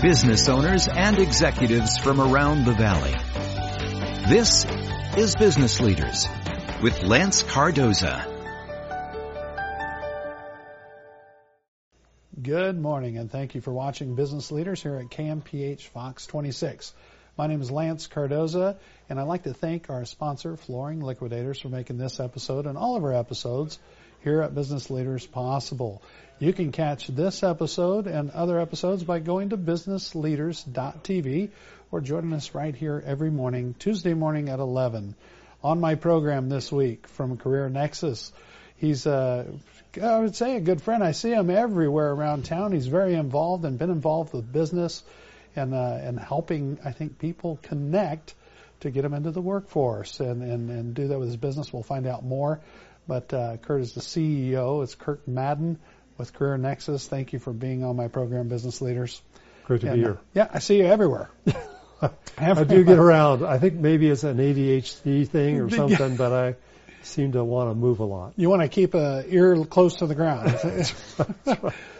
business owners and executives from around the valley. This is Business Leaders with Lance Cardoza. Good morning, and thank you for watching Business Leaders here at KMPH Fox 26. My name is Lance Cardoza, and I'd like to thank our sponsor, Flooring Liquidators, for making this episode and all of our episodes here at Business Leaders possible. You can catch this episode and other episodes by going to businessleaders.tv or joining us right here every morning, Tuesday morning at 11. On my program this week from Career Nexus, he's uh, I would say a good friend. I see him everywhere around town. He's very involved and been involved with business and uh, and helping I think people connect to get them into the workforce and, and, and do that with his business. We'll find out more. But uh, Kurt is the CEO. It's Kurt Madden with Career Nexus. Thank you for being on my program, Business Leaders. Great to and, be here. Uh, yeah, I see you everywhere. I do get around. I think maybe it's an ADHD thing or something, but I seem to want to move a lot. You want to keep a ear close to the ground.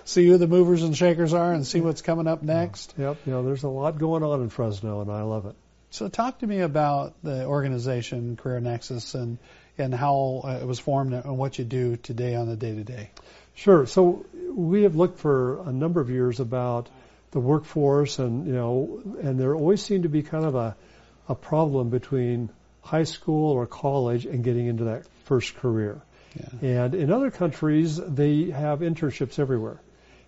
see who the movers and shakers are and see what's coming up next. Yep, you know, there's a lot going on in Fresno, and I love it. So, talk to me about the organization Career Nexus and and how uh, it was formed and what you do today on the day to day. Sure. So, we have looked for a number of years about the workforce, and you know, and there always seemed to be kind of a a problem between high school or college and getting into that first career. Yeah. And in other countries, they have internships everywhere.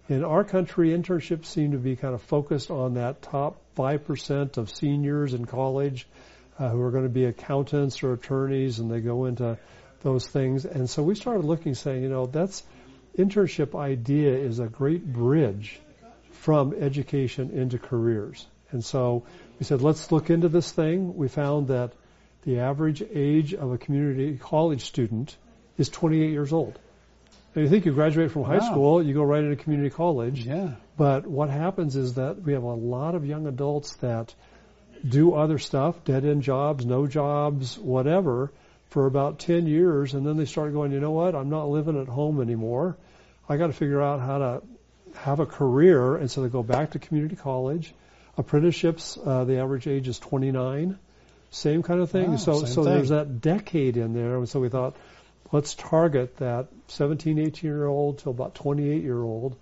In our country, internships seem to be kind of focused on that top 5% of seniors in college uh, who are going to be accountants or attorneys, and they go into those things. And so we started looking, saying, you know, that's internship idea is a great bridge from education into careers. And so we said, let's look into this thing. We found that the average age of a community college student is 28 years old. And you think you graduate from high wow. school, you go right into community college. Yeah. But what happens is that we have a lot of young adults that do other stuff, dead end jobs, no jobs, whatever, for about 10 years, and then they start going, you know what, I'm not living at home anymore. I got to figure out how to have a career, and so they go back to community college. Apprenticeships, uh, the average age is 29. Same kind of thing. Wow, so so thing. there's that decade in there, and so we thought, let's target that 17, 18 year old to about 28 year old,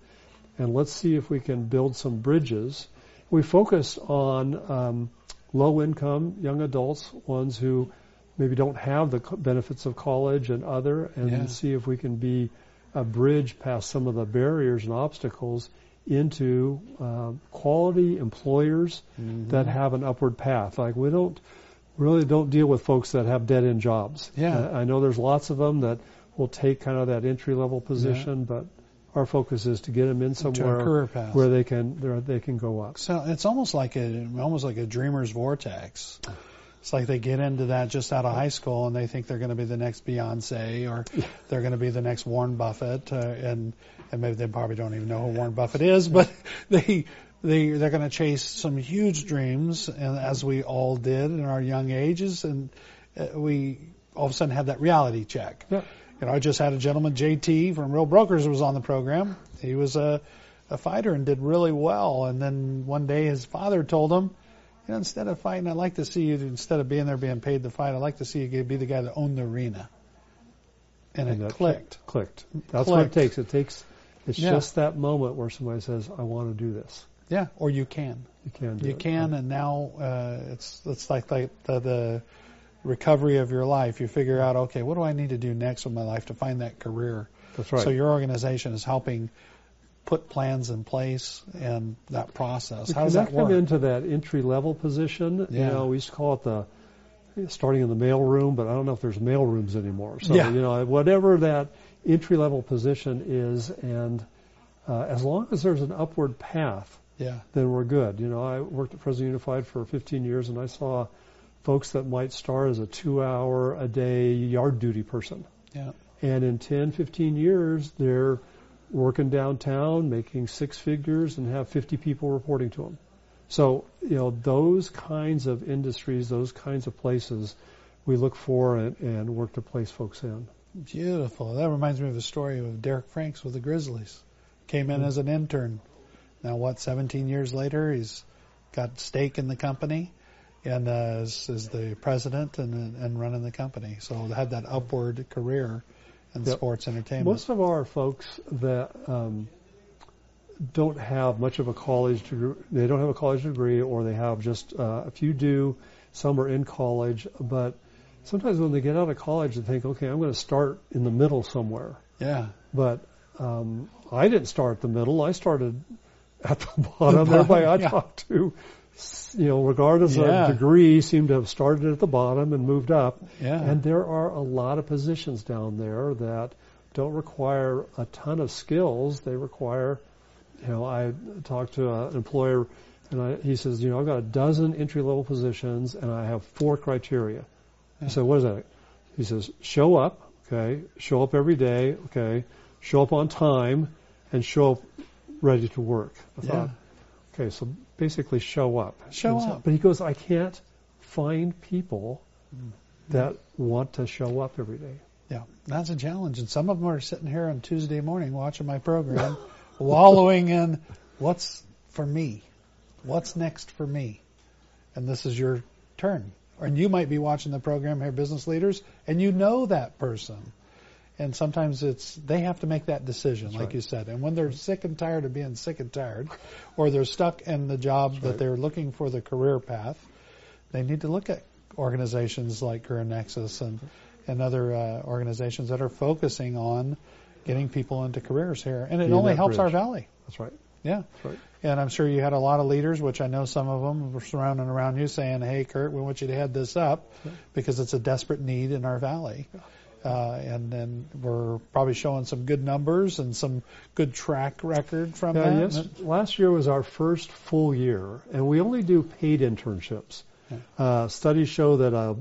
and let's see if we can build some bridges. We focus on um, low income young adults, ones who maybe don't have the benefits of college and other, and yeah. see if we can be a bridge past some of the barriers and obstacles into uh, quality employers mm-hmm. that have an upward path. Like we don't really don't deal with folks that have dead end jobs. Yeah. Uh, I know there's lots of them that will take kind of that entry level position, yeah. but our focus is to get them in somewhere where they can they can go up. So it's almost like a almost like a dreamer's vortex. It's like they get into that just out of high school and they think they're going to be the next Beyonce or they're going to be the next Warren Buffett, uh, and and maybe they probably don't even know who Warren Buffett is, but they they they're going to chase some huge dreams, and as we all did in our young ages, and uh, we all of a sudden have that reality check. You know, I just had a gentleman, JT from Real Brokers, was on the program. He was a, a fighter and did really well. And then one day his father told him, you know, instead of fighting, I'd like to see you, instead of being there being paid to fight, I'd like to see you be the guy that owned the arena. And, and it clicked. Clicked. That's clicked. what it takes. It takes, it's Yeah. just that moment where somebody says, I want to do this. Yeah, or you can. You can do You it. can, and now uh, it's it's like like the, the recovery of your life. You figure out, okay, what do I need to do next in my life to find that career? That's right. So your organization is helping put plans in place and that process. How does that work? into that entry level position. Yeah. You know, we used to call it the starting in the mail room, but I don't know if there's mail rooms anymore. So Yeah. you know, whatever that entry level position is, and uh, as long as there's an upward path, yeah, then we're good. You know, I worked at Fresno Unified for 15 years, and I saw folks that might start as a two-hour a day yard duty person, yeah, and in 10, 15 years, they're working downtown, making six figures, and have 50 people reporting to them. So, you know, those kinds of industries, those kinds of places, we look for and, and work to place folks in. beautiful. That reminds me of a story of Derek Franks with the Grizzlies. Came in Mm. as an intern, now what, 17 years later, he's got stake in the company and uh, is, is the president and, and running the company. So had that upward career in Yep. sports entertainment. Most of our folks that um, don't have much of a college degree, they don't have a college degree, or they have just uh, a few do. Some are in college, but sometimes when they get out of college, they think, okay, I'm going to start in the middle somewhere. yeah, But um, I didn't start at the middle. I started at the bottom. bottom, Everybody I yeah. talked to, you know, regardless Yeah. of degree, seem to have started at the bottom and moved up. yeah. And there are a lot of positions down there that don't require a ton of skills. They require, you know, I talked to an employer and I, he says, you know, I've got a dozen entry level positions and I have four criteria. I said, what is that? He says, show up, okay, show up every day, okay, show up on time and show up ready to work. I Yeah. thought, okay, so basically show up. Show up. But he goes, I can't find people Mm. that want to show up every day. Yeah, that's a challenge. And some of them are sitting here on Tuesday morning watching my program, wallowing in what's for me? What's next for me? And this is your turn. And you might be watching the program here, Business Leaders, and you know that person. And sometimes it's they have to make that decision, That's like right. you said. And when they're sick and tired of being sick and tired, or they're stuck in the job that right. they're looking for the career path, they need to look at organizations like Career Nexus and and other uh, organizations that are focusing on getting people into careers here. And it Being only helps our valley. That's right. Yeah. That's right. And I'm sure you had a lot of leaders, which I know some of them were surrounding around you saying, hey, Kurt, we want you to head this up because it's a desperate need in our valley. Uh, and then we're probably showing some good numbers and some good track record from Yeah, that. yes. Last year was our first full year, and we only do paid internships. Uh, studies show that a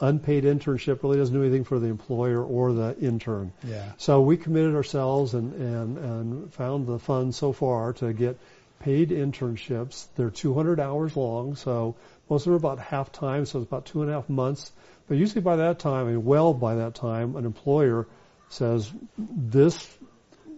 unpaid internship really doesn't do anything for the employer or the intern. Yeah. So we committed ourselves and, and, and found the funds so far to get paid internships. They're 200 hours long, so most of them are about half time, so it's about two and a half months. But usually by that time, mean, well by that time, an employer says, this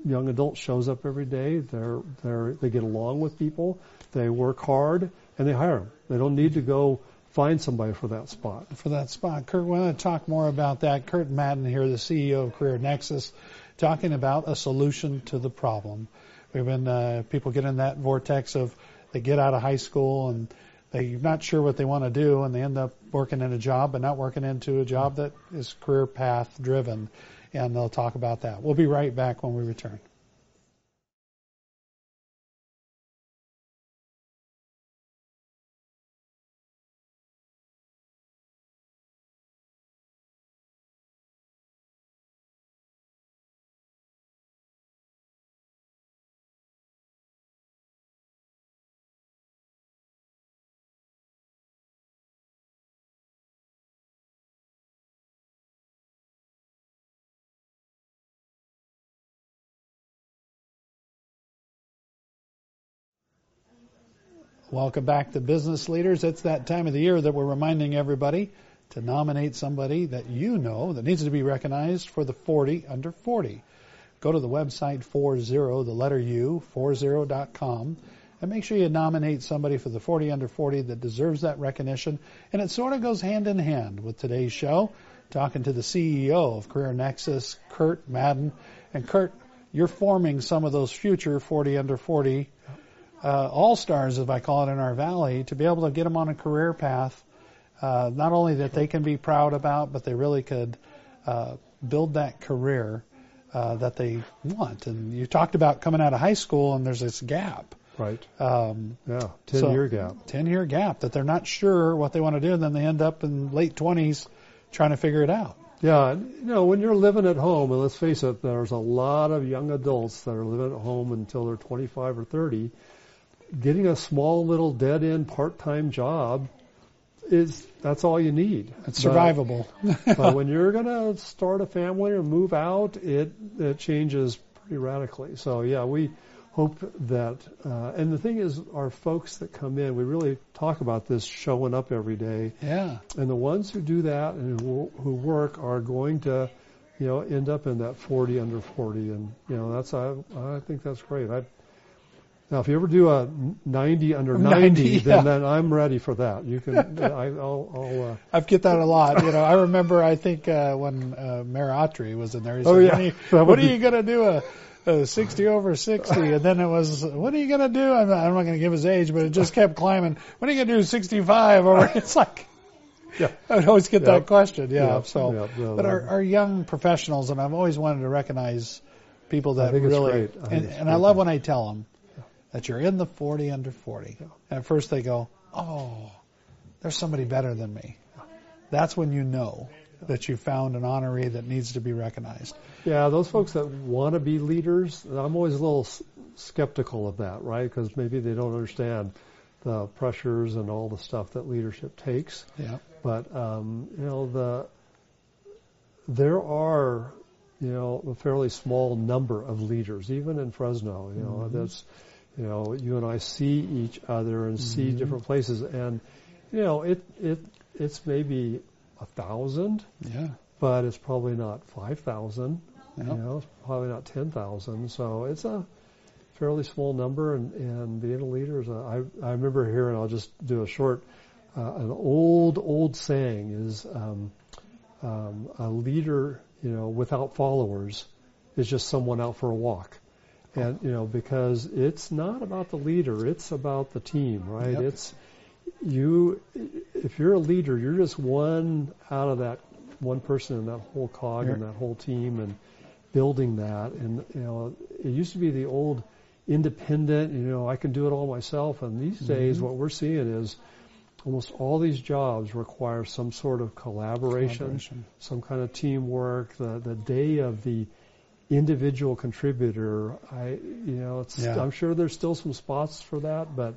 young adult shows up every day. They're, they're, they get along with people. They work hard and they hire them. They don't need to go find somebody for that spot. for that spot. Kurt, we want to talk more about that. Kurt Madden here, the CEO of Career Nexus, talking about a solution to the problem. We've been uh, people get in that vortex of they get out of high school and they're not sure what they want to do, and they end up working in a job, but not working into a job that is career path driven. And they'll talk about that. We'll be right back when we return. Welcome back to Business Leaders. It's that time of the year that we're reminding everybody to nominate somebody that you know that needs to be recognized for the 40 under 40. Go to the website 40, the letter U, 40.com, and make sure you nominate somebody for the 40 under 40 that deserves that recognition. And it sort of goes hand in hand with today's show, talking to the CEO of Career Nexus, Kurt Madden. And Kurt, you're forming some of those future 40 under 40 uh, all stars, as I call it in our valley, to be able to get them on a career path, uh, not only that they can be proud about, but they really could uh, build that career uh, that they want. And you talked about coming out of high school, and there's this gap, Right. um, Yeah. Ten So- year gap. ten year gap, that they're not sure what they want to do, and then they end up in late 20s trying to figure it out. Yeah, you know, when you're living at home, and let's face it, there's a lot of young adults that are living at home until they're 25 or 30. Getting a small little dead end part time job is that's all you need. It's But- survivable. but when you're going to start a family or move out, it it changes pretty radically. So yeah, we hope that. Uh, and the thing is, our folks that come in, we really talk about this showing up every day. yeah. And the ones who do that and who, who work are going to, you know, end up in that 40 under 40. And, you know, that's, I, I think that's great. I, Now, if you ever do a 90 under 90, 90, yeah. then, then I'm ready for that. You can, I, I'll, I'll uh, I've get that a lot. You know, I remember. I think uh, when uh, Mayor Autry was in there, he said, Oh, yeah. "When are you, would are you going to do a, a 60 over 60?" And then it was, what are you going to do?" I'm not, I'm not going to give his age, but it just kept climbing. What are you going to do 65 over? It's like yeah. I would always get Yeah. that question. Yeah. Yeah, So, yeah, yeah, but our, our young professionals, and I've always wanted to recognize people that really. I and, and I love when I tell them that you're in the 40 under 40. And at first they go, "Oh, there's somebody better than me." That's when you know that you found an honoree that needs to be recognized. Yeah, those folks that want to be leaders, I'm always a little s- skeptical of that, right? Because maybe they don't understand the pressures and all the stuff that leadership takes. Yeah. But um, you know, the there are you know a fairly small number of leaders, even in Fresno. You know, that's you know you and I see each other and see different places, and you know it it it's maybe a thousand, Yeah. but it's probably not five thousand. Yeah. You know, it's probably not ten thousand. So it's a fairly small number, and and being a leader is. A, I I remember hearing. I'll just do a short. Uh, an old old saying is um, um, a leader, you know, without followers is just someone out for a walk. And you know, because it's not about the leader, it's about the team, right? Yep. It's you. If you're a leader, you're just one out of that one person in that whole cog and that whole team, and building that. And you know, it used to be the old independent. You know, I can do it all myself. And these mm-hmm. days, what we're seeing is almost all these jobs require some sort of collaboration, Collaboration. some kind of teamwork. The the day of the individual contributor, I you know, it's Yeah. I'm sure there's still some spots for that, but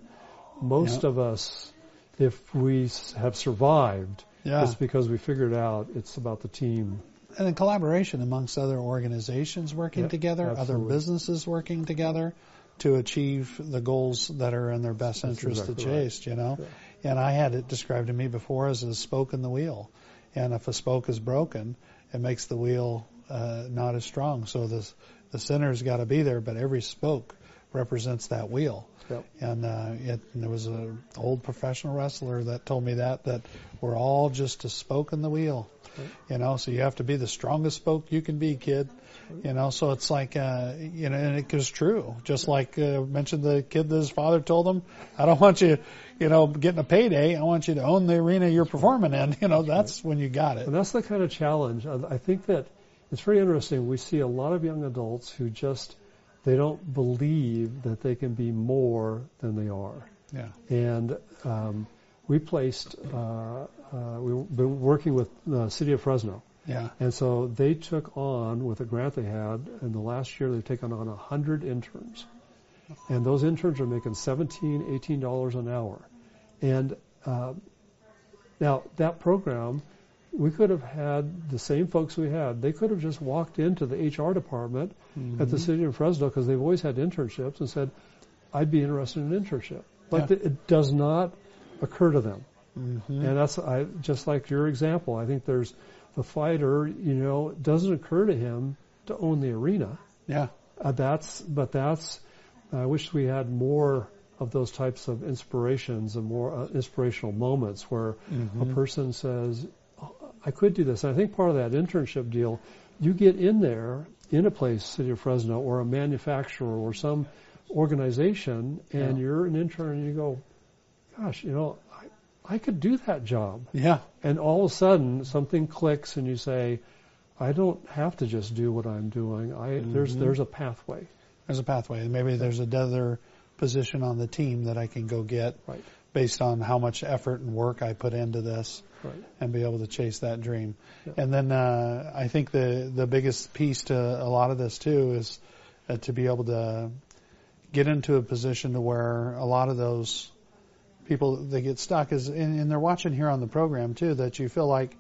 most Yeah. of us, if we have survived, Yeah. it's because we figured out it's about the team. and in collaboration amongst other organizations working Yep, together, other businesses working together to achieve the goals that are in their best That's interest exactly to right. chase, you know. And I had it described to me before as a spoke in the wheel. And if a spoke is broken, it makes the wheel uh, not as strong. So the the center's got to be there, but every spoke represents that wheel. Yep. And uh, it, and there was a old professional wrestler that told me that that we're all just a spoke in the wheel. You know, so you have to be the strongest spoke you can be, kid. You know, so it's like, uh, you know, and it was true. Just like uh, mentioned the kid that his father told him, I don't want you, you know, getting a payday. I want you to own the arena you're performing in. You know, that's when you got it. And that's the kind of challenge. I think that it's very interesting. We see a lot of young adults who just they don't believe that they can be more than they are. Yeah. And um, we placed, uh, uh, we've been working with the city of Fresno. Yeah. And so they took on, with a grant they had, in the last year they've taken on 100 interns. And those interns are making 17 $18 an hour. And uh, now that program, we could have had the same folks we had. They could have just walked into the HR department at the city of Fresno because they've always had internships and said, I'd be interested in an internship. But Yeah. it does not occur to them. Mm-hmm. And that's I, just like your example. I think there's the fighter. You know, it doesn't occur to him to own the arena. Yeah. Uh, that's but that's. I wish we had more of those types of inspirations and more uh, inspirational moments where a person says, "I could do this." And I think part of that internship deal, you get in there in a place, City of Fresno, or a manufacturer or some organization, and Yeah. you're an intern, and you go, "Gosh, you know, I, I could do that job." Yeah. And all of a sudden, something clicks, and you say, "I don't have to just do what I'm doing. I there's Mhm. there's a pathway." There's a pathway. Maybe there's another position on the team that I can go get Right. Based on how much effort and work I put into this. Right. and be able to chase that dream. Yeah. And then uh, I think the the biggest piece to a lot of this too is uh, to be able to get into a position to where a lot of those people they get stuck is and, and they're watching here on the program too that you feel like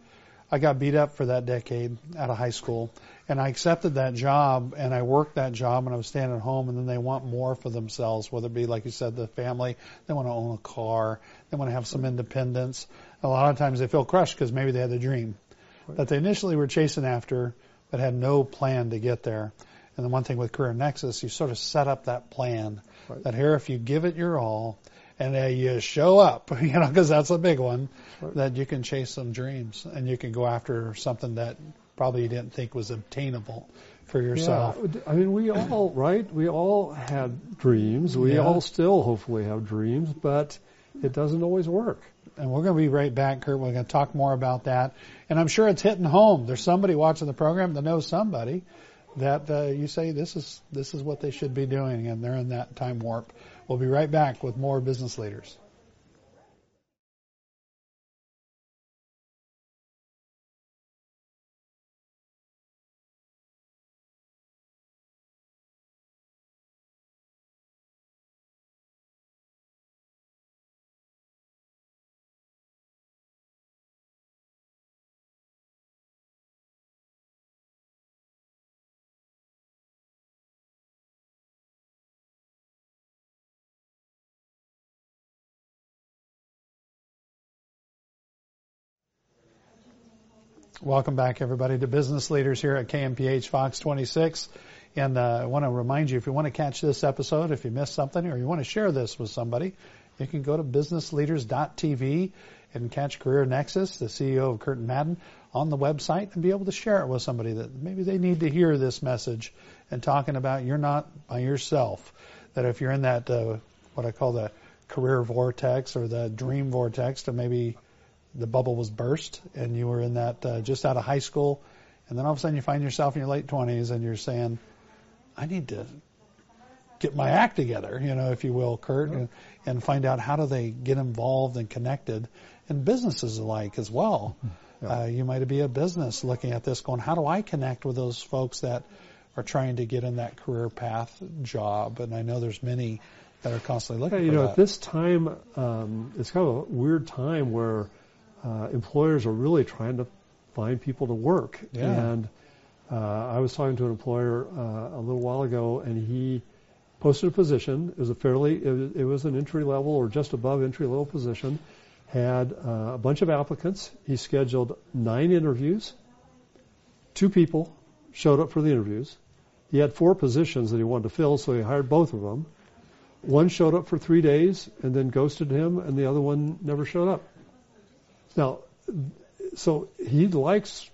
I got beat up for that decade out of high school and I accepted that job and I worked that job and I was staying at home and then they want more for themselves whether it be like you said the family. They want to own a car. They want to have some independence. A lot of times they feel crushed because maybe they had the dream that they initially were chasing after but had no plan to get there. And the one thing with Career Nexus, you sort of set up that plan Right. that here, if you give it your all and uh, you show up, you know, because that's a big one, Right. that you can chase some dreams and you can go after something that probably you didn't think was obtainable for yourself. Yeah, I mean, we all, right? We all had dreams. We Yeah. all still hopefully have dreams, but it doesn't always work. And we're going to be right back, Kurt. We're going to talk more about that. And I'm sure it's hitting home. There's somebody watching the program that knows somebody that uh, you say this is this is what they should be doing, and they're in that time warp. We'll be right back with more business leaders. Welcome back, everybody, to Business Leaders here at KMPH Fox 26. And uh, I want to remind you, if you want to catch this episode, if you missed something, or you want to share this with somebody, you can go to businessleaders.tv and catch Career Nexus, the CEO of Curtin Madden, on the website and be able to share it with somebody that maybe they need to hear this message and talking about you're not by yourself. That if you're in that, uh, what I call the career vortex or the dream vortex, to maybe the bubble was burst and you were in that uh, just out of high school, and then all of a sudden you find yourself in your late 20s and you're saying, I need to get my act together, you know, if you will, Kurt, and, and find out how do they get involved and connected, and businesses alike as well. Uh, you might be a business looking at this, going, how do I connect with those folks that are trying to get in that career path job? And I know there's many that are constantly looking Yeah, you know, that. at this time, um, it's kind of a weird time where uh, employers are really trying to find people to work. Yeah. And uh, I was talking to an employer uh, a little while ago, and he posted a position. It was a fairly, it was, it was an entry level or just above entry level position. Had uh, a bunch of applicants. He scheduled nine interviews. Two people showed up for the interviews. He had four positions that he wanted to fill, so he hired both of them. One showed up for three days and then ghosted him, and the other one never showed up. Now, so he likes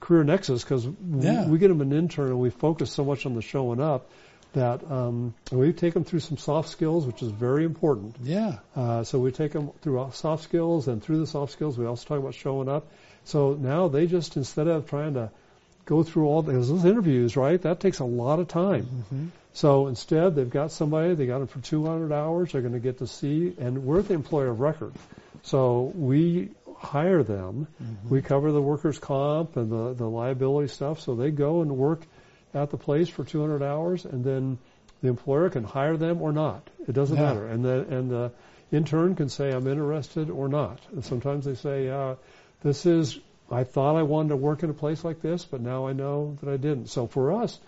Career Nexus because Yeah. we, we get him an intern and we focus so much on the showing up that um, we take them through some soft skills, which is very important. yeah, Uh, so we take them through soft skills, and through the soft skills, we also talk about showing up. So now they just instead of trying to go through all those, those interviews, right? That takes a lot of time. Mm-hmm. So instead, they've got somebody. They got them for 200 hours. They're going to get to see, and we're the employer of record. So we hire them. We cover the workers' comp and the the liability stuff. So they go and work at the place for 200 hours, and then the employer can hire them or not. It doesn't Yeah. matter. And the and the intern can say I'm interested or not. And sometimes they say, uh, this is I thought I wanted to work in a place like this, but now I know that I didn't. So for us,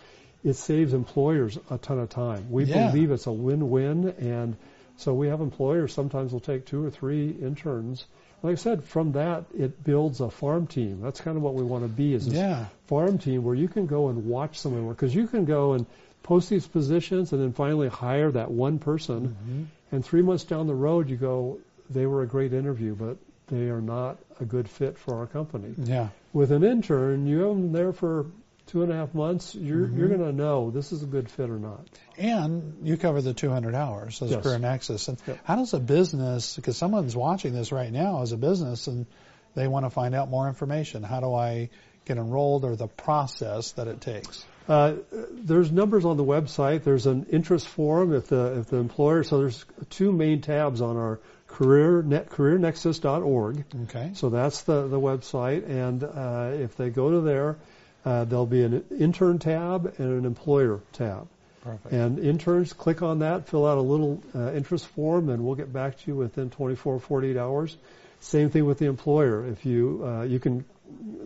it saves employers a ton of time. We Yeah. believe it's a win-win, and so we have employers sometimes will take two or three interns. Like I said, from that it builds a farm team. That's kind of what we want to be is this yeah, farm team where you can go and watch someone work because you can go and post these positions and then finally hire that one person, Mm-hmm. and three months down the road you go, they were a great interview, but they are not a good fit for our company. yeah, With an intern, you have them there for two and a half months. You're Mm-hmm. you're going to know this is a good fit or not. and you cover the 200 hours as Yes. Career Nexus. And Yep. how does a business, because someone's watching this right now as a business and they want to find out more information, how do I get enrolled or the process that it takes? Uh, there's numbers on the website. There's an interest form if the if the employer. So there's two main tabs on our career net careernexus.org. Okay. So that's the the website, and uh, if they go to there, uh, there'll be an intern tab and an employer tab. Perfect. And interns, click on that, fill out a little uh, interest form, and we'll get back to you within 24, 48 hours. Same thing with the employer. If you uh, you can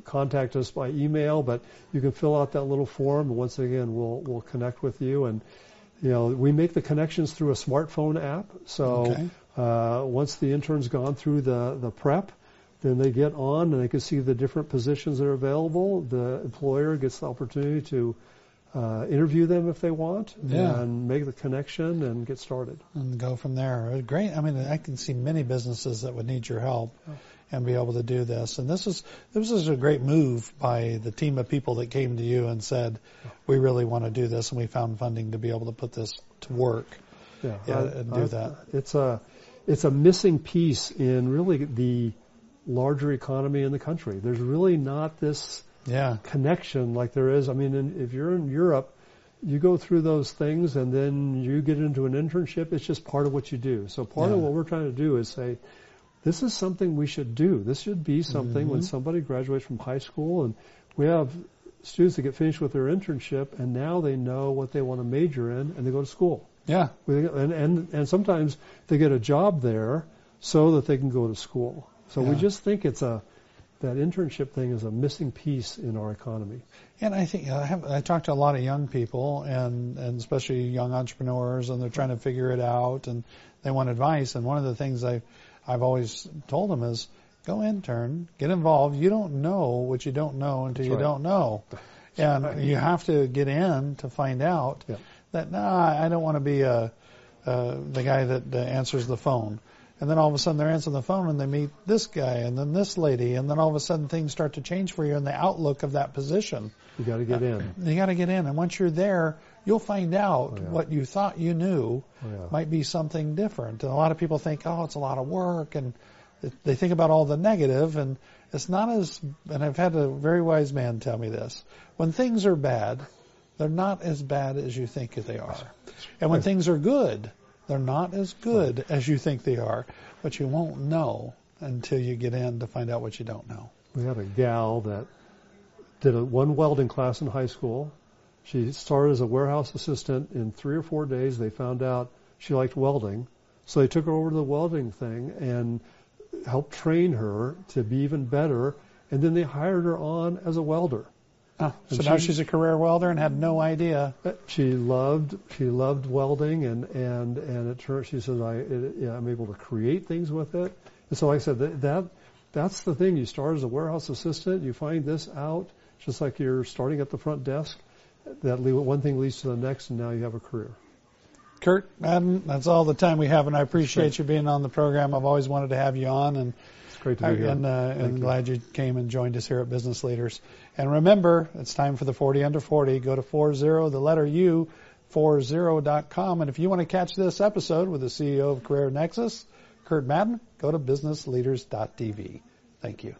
contact us by email, but you can fill out that little form. And once again, we'll we'll connect with you. And you know, we make the connections through a smartphone app. So Okay. uh, once the intern's gone through the the prep, then they get on and they can see the different positions that are available. The employer gets the opportunity to uh, interview them if they want, Yeah. and make the connection and get started. and go from there. Great. I mean, I can see many businesses that would need your help and be able to do this. And this is this is a great move by the team of people that came to you and said, "We really want to do this," and we found funding to be able to put this to work. Yeah, Yeah, I- and do I- that. It's a it's a missing piece in really the larger economy in the country. There's really not this Yeah, connection like there is. I mean, in, if you're in Europe, you go through those things and then you get into an internship. It's just part of what you do. So part of what we're trying to do is say, this is something we should do. This should be something when Mhm. somebody graduates from high school and we have students that get finished with their internship and now they know what they want to major in and they go to school. yeah, And, and, and sometimes they get a job there so that they can go to school. So we just think it's a, that internship thing is a missing piece in our economy. And I think I have I talk to a lot of young people and and especially young entrepreneurs and they're trying to figure it out and they want advice and one of the things I I've always told them is go intern, get involved. You don't know what you don't know until That's you right. don't know. And right. you have to get in to find out Yeah. that nah, I don't want to be a, uh, the guy that uh, answers the phone. And then all of a sudden they're answering the phone and they meet this guy and then this lady and then all of a sudden things start to change for you in the outlook of that position. You got to get in. You got to get in, and once you're there, you'll find out Oh, yeah. what you thought you knew Oh, yeah. might be something different. And a lot of people think, oh, it's a lot of work, and they think about all the negative, and it's not as. And I've had a very wise man tell me this: when things are bad, they're not as bad as you think they are, and when things are good, they're not as good as you think they are. But you won't know until you get in to find out what you don't know. We had a gal that did a one welding class in high school. She started as a warehouse assistant. In three or four days, they found out she liked welding, so they took her over to the welding thing and helped train her to be even better. And then they hired her on as a welder. Oh, so And now she's a career welder and had no idea. She loved she loved welding and and and it turned she says I it, yeah, I'm able to create things with it. And so like I said that, that that's the thing. You start as a warehouse assistant, you find this out just like you're starting at the front desk. That le- one thing leads to the next, and now you have a career. Kurt, Madden, that's all the time we have, and I appreciate you being on the program. I've always wanted to have you on, and great to be here. and, uh, and you. glad you came and joined us here at Business Leaders. And remember, it's time for the 40 under 40. Go to 40, the letter U, 40.com. And if you want to catch this episode with the CEO of Career Nexus, Kurt Madden, go to businessleaders.tv. Thank you.